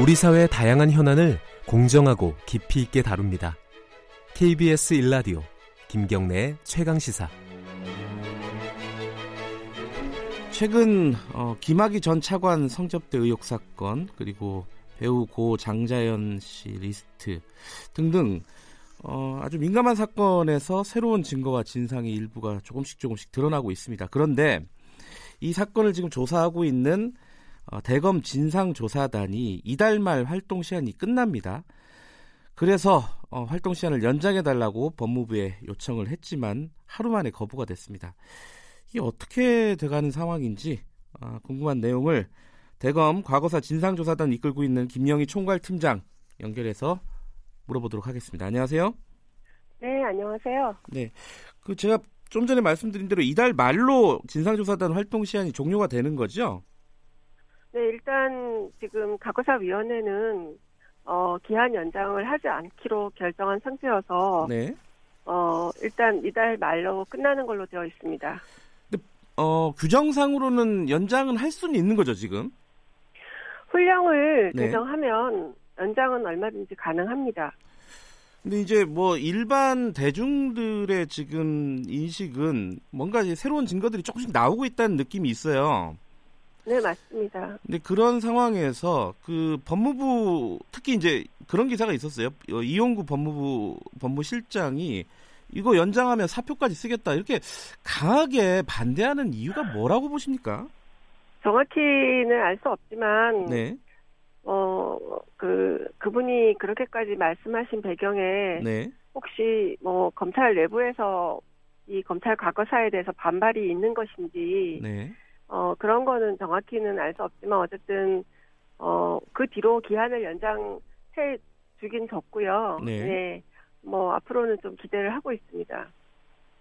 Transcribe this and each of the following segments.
우리 사회의 다양한 현안을 공정하고 깊이 있게 다룹니다. KBS 일라디오 김경래의 최강 시사. 최근 어, 김학의 전 차관 성접대 의혹 사건 그리고 배우 고 장자연 씨 리스트 등등 어, 아주 민감한 사건에서 새로운 증거와 진상의 일부가 조금씩 조금씩 드러나고 있습니다. 그런데 이 사건을 지금 조사하고 있는 어, 대검 진상조사단이 이달 말 활동 시한이 끝납니다. 그래서 어, 활동 시한을 연장해 달라고 법무부에 요청을 했지만 하루 만에 거부가 됐습니다. 이게 어떻게 돼가는 상황인지 어, 궁금한 내용을 대검 과거사 진상조사단 이끌고 있는 김영희 총괄 팀장 연결해서 물어보도록 하겠습니다. 안녕하세요. 네, 안녕하세요. 네, 그 제가 좀 전에 말씀드린 대로 이달 말로 진상조사단 활동 시한이 종료가 되는 거죠? 네, 일단 지금 과거사위원회는 어, 기한 연장을 하지 않기로 결정한 상태여서 네. 어, 일단 이달 말로 끝나는 걸로 되어 있습니다. 어, 규정상으로는 연장은 할 수는 있는 거죠, 지금? 훈령을 네. 개정하면 연장은 얼마든지 가능합니다. 근데 이제 뭐 일반 대중들의 지금 인식은 뭔가 이제 새로운 증거들이 조금씩 나오고 있다는 느낌이 있어요. 네, 맞습니다. 근데 그런 상황에서 그 법무부 특히 이제 그런 기사가 있었어요. 어, 이용구 법무부 법무실장이 이거 연장하면 사표까지 쓰겠다 이렇게 강하게 반대하는 이유가 뭐라고 보십니까? 정확히는 알 수 없지만 네, 어, 그 그분이 그렇게까지 말씀하신 배경에 네, 혹시 뭐 검찰 내부에서 이 검찰 과거사에 대해서 반발이 있는 것인지 네, 어 그런 거는 정확히는 알 수 없지만 어쨌든 어 그 뒤로 기한을 연장해 주긴 줬고요. 네. 뭐 앞으로는 좀 기대를 하고 있습니다.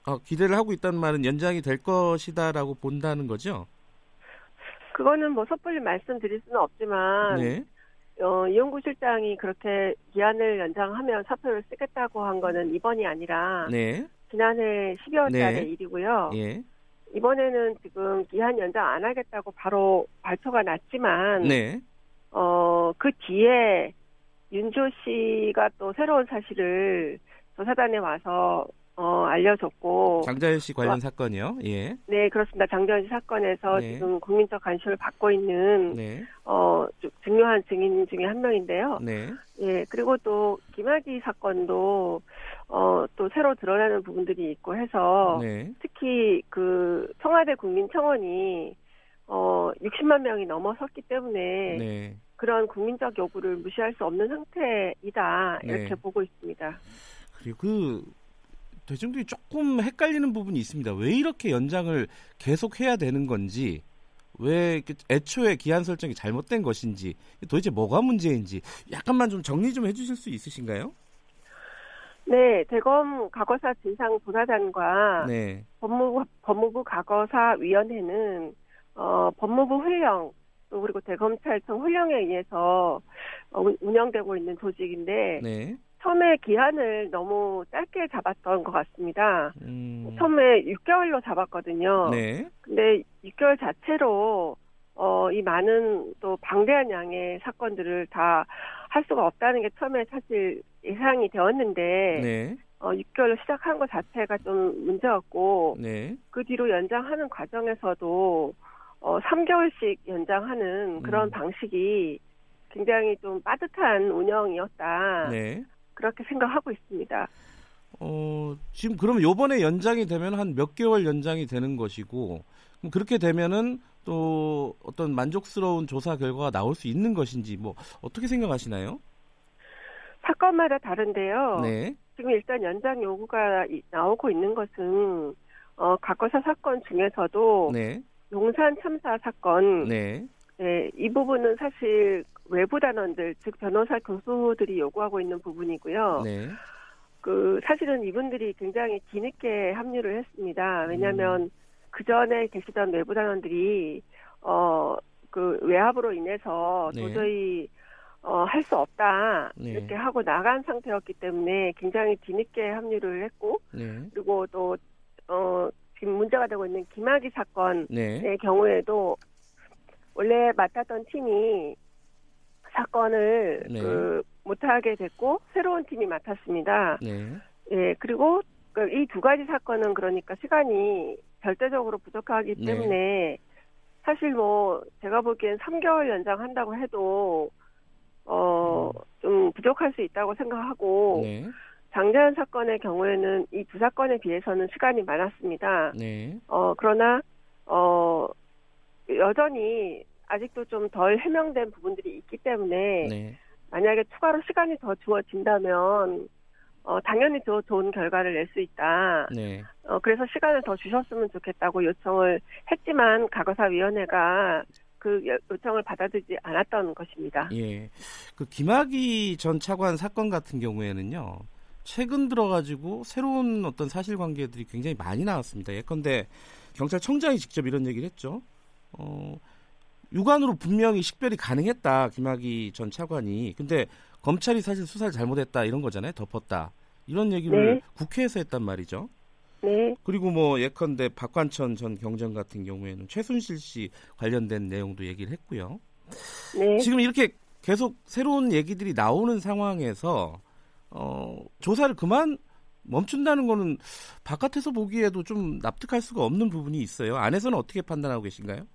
어, 기대를 하고 있다는 말은 연장이 될 것이다라고 본다는 거죠? 그거는 뭐 섣불리 말씀드릴 수는 없지만 네, 어 이용구 실장이 그렇게 기한을 연장하면 사표를 쓰겠다고 한 거는 이번이 아니라 네, 지난해 12월 달의 네. 일이고요. 예, 이번에는 지금 기한 연장 안 하겠다고 바로 발표가 났지만 네, 어, 그 뒤에 윤조 씨가 또 새로운 사실을 조사단에 와서 어, 알려줬고 장자연 씨 관련 와- 사건이요. 예, 네 그렇습니다. 장전 씨 사건에서 네. 지금 국민적 관심을 받고 있는 네, 어, 주- 중요한 증인 중에 한 명인데요. 네, 예 그리고 또 김학의 사건도 어, 또 새로 드러나는 부분들이 있고 해서 네, 특히 그 청와대 국민청원이 어 60만 명이 넘어섰기 때문에 네. 그런 국민적 요구를 무시할 수 없는 상태이다 이렇게 네. 보고 있습니다. 그리고 그 대중들이 조금 헷갈리는 부분이 있습니다. 왜 이렇게 연장을 계속 해야 되는 건지, 왜 애초에 기한 설정이 잘못된 것인지, 도대체 뭐가 문제인지 약간만 좀 정리 좀 해주실 수 있으신가요? 네, 대검 과거사 진상 조사단과 네, 법무부 법무부 과거사 위원회는 어 법무부 훈령 또 그리고 대검찰청 훈령에 의해서 어, 운- 운영되고 있는 조직인데 네, 처음에 기한을 너무 짧게 잡았던 것 같습니다. 음, 처음에 6개월로 잡았거든요. 네, 근데 6개월 자체로 어, 이 많은 또 방대한 양의 사건들을 다 할 수가 없다는 게 처음에 사실 예상이 되었는데 네, 어, 6개월로 시작한 것 자체가 좀 문제였고 네, 그 뒤로 연장하는 과정에서도 어, 3개월씩 연장하는 그런 음. 방식이 굉장히 좀 빠듯한 운영이었다. 네. 그렇게 생각하고 있습니다. 어, 지금 그러면 요번에 연장이 되면 한 몇 개월 연장이 되는 것이고, 그럼 그렇게 되면은 또 어떤 만족스러운 조사 결과가 나올 수 있는 것인지, 뭐, 어떻게 생각하시나요? 사건마다 다른데요. 네, 지금 일단 연장 요구가 이- 나오고 있는 것은 어, 과거사 사건 중에서도 네, 용산 참사 사건 네, 네, 이 부분은 사실 외부 단원들 즉 변호사 교수들이 요구하고 있는 부분이고요. 네, 그 사실은 이분들이 굉장히 뒤늦게 합류를 했습니다. 왜냐하면 음. 그 전에 계시던 외부 단원들이 어 그 외압으로 인해서 네. 도저히 어, 할 수 없다 네. 이렇게 하고 나간 상태였기 때문에 굉장히 뒤늦게 합류를 했고 네, 그리고 또 어, 지금 문제가 되고 있는 김학의 사건의 네, 경우에도 원래 맡았던 팀이 사건을 네. 그 못하게 됐고 새로운 팀이 맡았습니다. 네. 예, 그리고 그이두 가지 사건은 그러니까 시간이 절대적으로 부족하기 네. 때문에 사실 뭐 제가 보기엔 3개월 연장한다고 해도 어 좀 부족할 수 있다고 생각하고 네. 장자연 사건의 경우에는 이 두 사건에 비해서는 시간이 많았습니다. 네. 어 그러나 어 여전히 아직도 좀 덜 해명된 부분들이 있기 때문에 네. 만약에 추가로 시간이 더 주어진다면 어 당연히 더 좋은 결과를 낼 수 있다. 네. 어 그래서 시간을 더 주셨으면 좋겠다고 요청을 했지만 과거사위원회가 그 요- 요청을 받아들이지 않았던 것입니다. 예. 그 김학의 전 차관 사건 같은 경우에는요. 최근 들어가지고 새로운 어떤 사실관계들이 굉장히 많이 나왔습니다. 예컨대 경찰청장이 직접 이런 얘기를 했죠. 어, 육안으로 분명히 식별이 가능했다. 김학의 전 차관이. 근데 검찰이 사실 수사를 잘못했다 이런 거잖아요. 덮었다. 이런 얘기를 네. 국회에서 했단 말이죠. 네, 그리고 뭐 예컨대 박관천 전 경정 같은 경우에는 최순실 씨 관련된 내용도 얘기를 했고요. 네. 지금 이렇게 계속 새로운 얘기들이 나오는 상황에서 어, 조사를 그만 멈춘다는 거는 바깥에서 보기에도 좀 납득할 수가 없는 부분이 있어요. 안에서는 어떻게 판단하고 계신가요?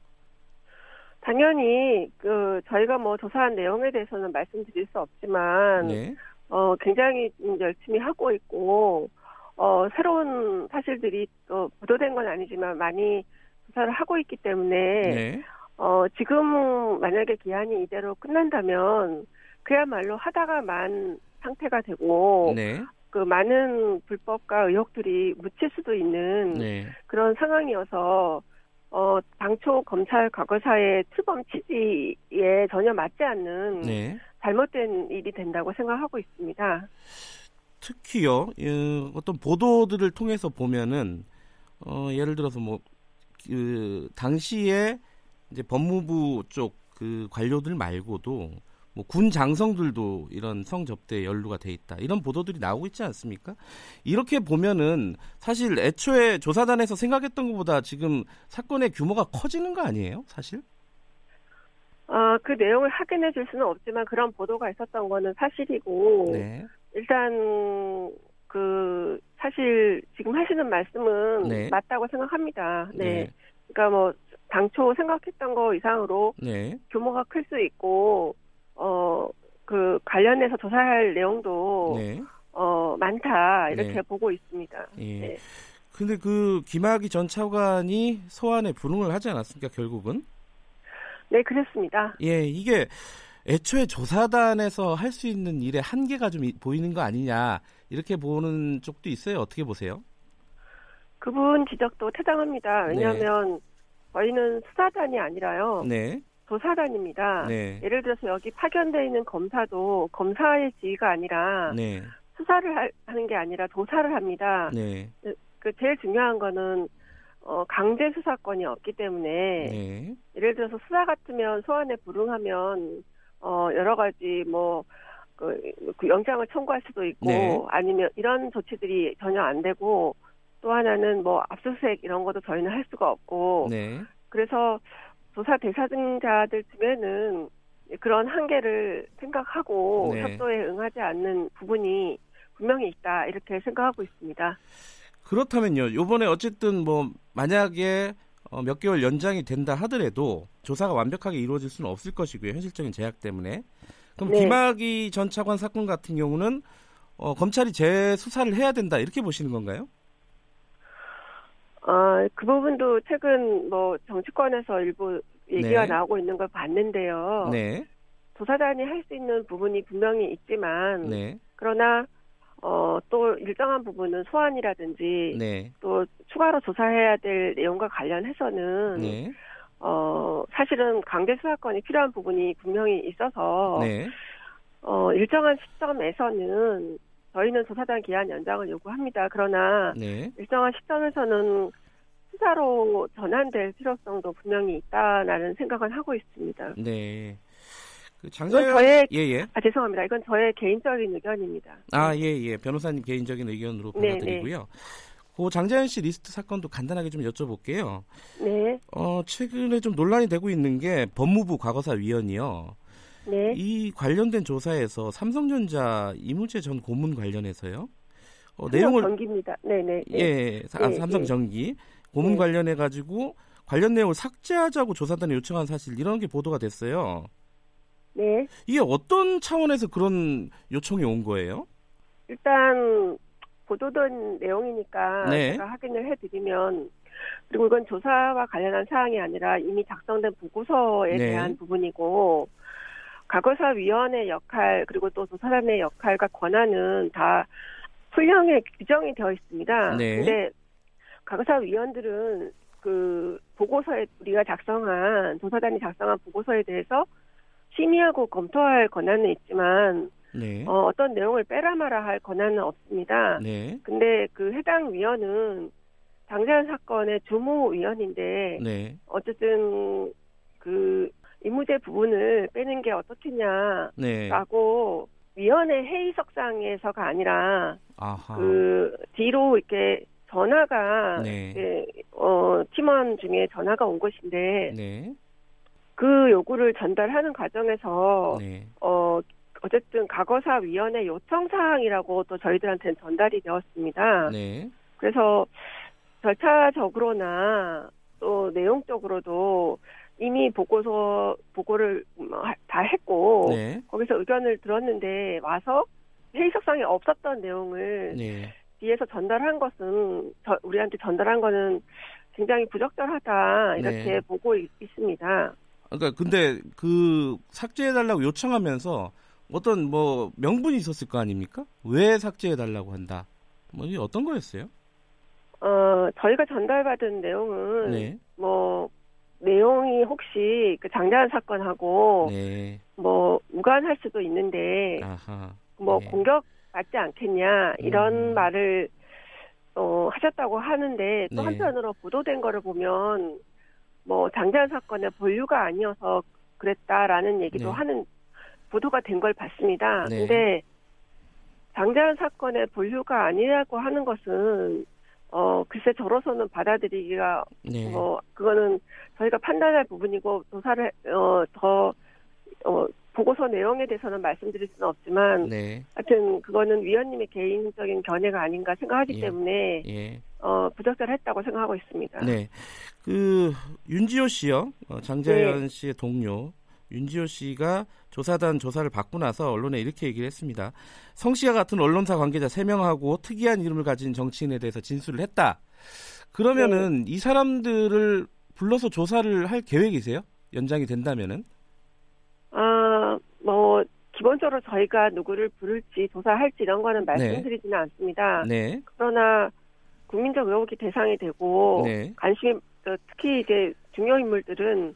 당연히 그 저희가 뭐 조사한 내용에 대해서는 말씀드릴 수 없지만 네. 어 굉장히 좀 열심히 하고 있고 어 새로운 사실들이 또 보도된 건 아니지만 많이 조사를 하고 있기 때문에 네. 어 지금 만약에 기한이 이대로 끝난다면 그야말로 하다가 만 상태가 되고 네. 그 많은 불법과 의혹들이 묻힐 수도 있는 네. 그런 상황이어서 어 당초 검찰 과거사의 출범 취지에 전혀 맞지 않는 네. 잘못된 일이 된다고 생각하고 있습니다. 특히요. 예, 어떤 보도들을 통해서 보면은 어, 예를 들어서 뭐 그 당시에 이제 법무부 쪽 그 관료들 말고도 뭐 군 장성들도 이런 성접대에 연루가 돼 있다 이런 보도들이 나오고 있지 않습니까? 이렇게 보면은 사실 애초에 조사단에서 생각했던 것보다 지금 사건의 규모가 커지는 거 아니에요? 사실? 어, 그 내용을 확인해 줄 수는 없지만 그런 보도가 있었던 거는 사실이고 네, 일단 그 사실 지금 하시는 말씀은 네. 맞다고 생각합니다. 네. 네, 그러니까 뭐 당초 생각했던 거 이상으로 네, 규모가 클 수 있고 어 그 관련해서 조사할 내용도 네. 어 많다 이렇게 네. 보고 있습니다. 예. 네. 근데 그 김학의 전 차관이 소환에 불응을 하지 않았습니까? 결국은? 네, 그렇습니다. 예, 이게 애초에 조사단에서 할 수 있는 일의 한계가 좀 이- 보이는 거 아니냐 이렇게 보는 쪽도 있어요. 어떻게 보세요? 그분 지적도 타당합니다. 왜냐하면 저희는 수사단이 아니라요. 네, 조사단입니다. 네, 예를 들어서 여기 파견돼 있는 검사도 검사의 지위가 아니라 네, 수사를 할- 하는 게 아니라 조사를 합니다. 네, 그 제일 중요한 거는 어, 강제 수사권이 없기 때문에 네, 예를 들어서 수사 같으면 소환에 불응하면 어, 여러 가지 뭐 그, 그 영장을 청구할 수도 있고 네. 아니면 이런 조치들이 전혀 안 되고 또 하나는 뭐 압수수색 이런 것도 저희는 할 수가 없고 네, 그래서 조사 대상자들 중에는 그런 한계를 생각하고 네. 협조에 응하지 않는 부분이 분명히 있다 이렇게 생각하고 있습니다. 그렇다면요. 요번에 어쨌든 뭐 만약에 어, 몇 개월 연장이 된다 하더라도 조사가 완벽하게 이루어질 수는 없을 것이고요. 현실적인 제약 때문에. 그럼 네. 김학의 전 차관 사건 같은 경우는 어, 검찰이 재수사를 해야 된다 이렇게 보시는 건가요? 어, 그 부분도 최근 뭐 정치권에서 일부 얘기가 네. 나오고 있는 걸 봤는데요. 네, 조사단이 할 수 있는 부분이 분명히 있지만 네, 그러나 어, 또 일정한 부분은 소환이라든지 네, 또 추가로 조사해야 될 내용과 관련해서는 네, 어, 사실은 강제 수사권이 필요한 부분이 분명히 있어서 네, 어, 일정한 시점에서는 저희는 조사단 기한 연장을 요구합니다. 그러나 네. 일정한 시점에서는 수사로 전환될 필요성도 분명히 있다라는 생각은 하고 있습니다. 네. 그 장자연 저의 예, 예. 아 죄송합니다. 이건 저의 개인적인 의견입니다. 아, 예, 예. 변호사님 개인적인 의견으로 네, 받아들이고요. 그 장자연 씨 리스트 사건도 간단하게 좀 여쭤볼게요. 네, 어, 최근에 좀 논란이 되고 있는 게 법무부 과거사 위원이요. 네. 이 관련된 조사에서 삼성전자 이무재 전 고문 관련해서요. 어, 내용을 전기입니다. 네네. 네. 예, 아, 예, 삼성전기 고문 네. 관련해 가지고 관련 내용을 삭제하자고 조사단이 요청한 사실 이런 게 보도가 됐어요. 네. 이게 어떤 차원에서 그런 요청이 온 거예요? 일단 보도된 내용이니까 네. 제가 확인을 해드리면 그리고 이건 조사와 관련한 사항이 아니라 이미 작성된 보고서에 네. 대한 부분이고 과거사 위원회 역할 그리고 또 조사단의 역할과 권한은 다 풀령에 규정이 되어 있습니다. 네. 근데 과거사 위원들은 그 보고서에 우리가 작성한 조사단이 작성한 보고서에 대해서 심의하고 검토할 권한은 있지만 네. 어, 어떤 내용을 빼라 마라 할 권한은 없습니다. 네. 근데 그 해당 위원은 장자연 사건의 주무 위원인데 네. 어쨌든 그 임무제 부분을 빼는 게 어떻겠냐라고 네. 위원회 회의석상에서가 아니라 아하. 그 뒤로 이렇게 전화가 네. 이렇게, 어, 팀원 중에 전화가 온 것인데 네. 그 요구를 전달하는 과정에서 네. 어 어쨌든 과거사 위원회 요청 사항이라고 또 저희들한테는 전달이 되었습니다. 네. 그래서 절차적으로나 또 내용적으로도 이미 보고서 보고를 뭐 하- 다 했고 네. 거기서 의견을 들었는데 와서 회의석상에 없었던 내용을 네. 뒤에서 전달한 것은 저- 우리한테 전달한 거는 굉장히 부적절하다 이렇게 네. 보고 있, 있습니다. 그러니까 근데 그 삭제해 달라고 요청하면서 어떤 뭐 명분이 있었을 거 아닙니까? 왜 삭제해 달라고 한다? 뭐 이게 어떤 거였어요? 어, 저희가 전달받은 내용은 네. 뭐 내용이 혹시 그 장자연 사건하고 네. 뭐 무관할 수도 있는데 아하. 뭐 네. 공격 받지 않겠냐 이런 음. 말을 어, 하셨다고 하는데 또 네. 한편으로 보도된 거를 보면 뭐 장자연 사건의 본류가 아니어서 그랬다라는 얘기도 네. 하는 보도가 된 걸 봤습니다. 네. 근데 장자연 사건의 본류가 아니라고 하는 것은 어 글쎄 저로서는 받아들이기가 네. 뭐 그거는 저희가 판단할 부분이고 조사를 어더 어, 보고서 내용에 대해서는 말씀드릴 수는 없지만 네. 하여튼 그거는 위원님의 개인적인 견해가 아닌가 생각하기 예. 때문에 예. 어 부적절 했다고 생각하고 있습니다. 네. 그 윤지호 씨요. 어, 장자연 네. 씨의 동료 윤지호 씨가 조사단 조사를 받고 나서 언론에 이렇게 얘기를 했습니다. 성 씨와 같은 언론사 관계자 3명하고 특이한 이름을 가진 정치인에 대해서 진술을 했다. 그러면은 네. 이 사람들을 불러서 조사를 할 계획이세요? 연장이 된다면은? 아 뭐 기본적으로 저희가 누구를 부를지 조사할지 이런 거는 말씀드리지는 않습니다. 네. 그러나 국민적 의혹이 대상이 되고 네. 관심이 어, 특히 이제 중요 인물들은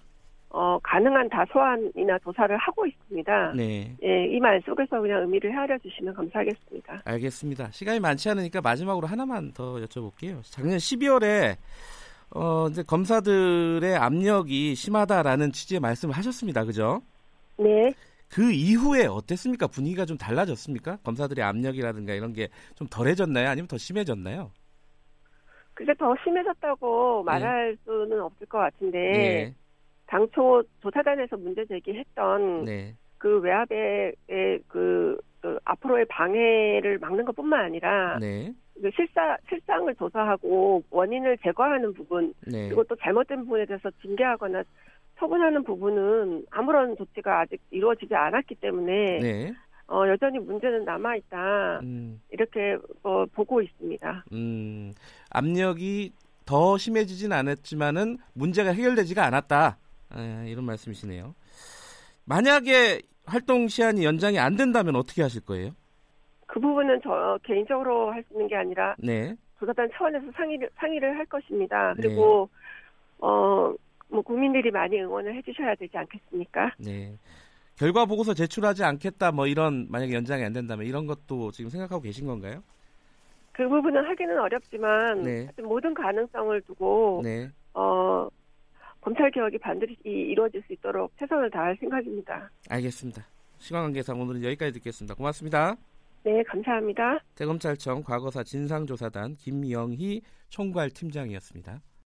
어 가능한 다 소환이나 조사를 하고 있습니다. 네. 예, 이 말 속에서 그냥 의미를 헤아려 주시면 감사하겠습니다. 알겠습니다. 시간이 많지 않으니까 마지막으로 하나만 더 여쭤볼게요. 작년 12월에 어, 이제 검사들의 압력이 심하다라는 취지의 말씀을 하셨습니다. 그죠? 네. 그 이후에 어땠습니까? 분위기가 좀 달라졌습니까? 검사들의 압력이라든가 이런 게 좀 덜해졌나요? 아니면 더 심해졌나요? 그게 더 심해졌다고 말할 수는 없을 것 같은데 네. 당초 조사단에서 문제 제기했던 네. 그 외압의 그, 그 앞으로의 방해를 막는 것뿐만 아니라 네. 그 실사 실상을 조사하고 원인을 제거하는 부분 네. 그리고 또 잘못된 부분에 대해서 징계하거나 처분하는 부분은 아무런 조치가 아직 이루어지지 않았기 때문에 네. 어, 여전히 문제는 남아 있다 음, 이렇게 어, 보고 있습니다. 음, 압력이 더 심해지진 않았지만은 문제가 해결되지가 않았다. 아, 이런 말씀이시네요. 만약에 활동 시한이 연장이 안 된다면 어떻게 하실 거예요? 그 부분은 저 개인적으로 할 수 있는 게 아니라 네. 조사단 차원에서 상의를 상의를 할 것입니다. 네. 그리고 어뭐 국민들이 많이 응원을 해주셔야 되지 않겠습니까? 네. 결과 보고서 제출하지 않겠다 뭐 이런 만약에 연장이 안 된다면 이런 것도 지금 생각하고 계신 건가요? 그 부분은 하기는 어렵지만 네. 모든 가능성을 두고 네. 어 검찰 개혁이 반드시 이루어질 수 있도록 최선을 다할 생각입니다. 알겠습니다. 시간 관계상 오늘은 여기까지 듣겠습니다. 고맙습니다. 네, 감사합니다. 대검찰청 과거사 진상조사단 김영희 총괄팀장이었습니다.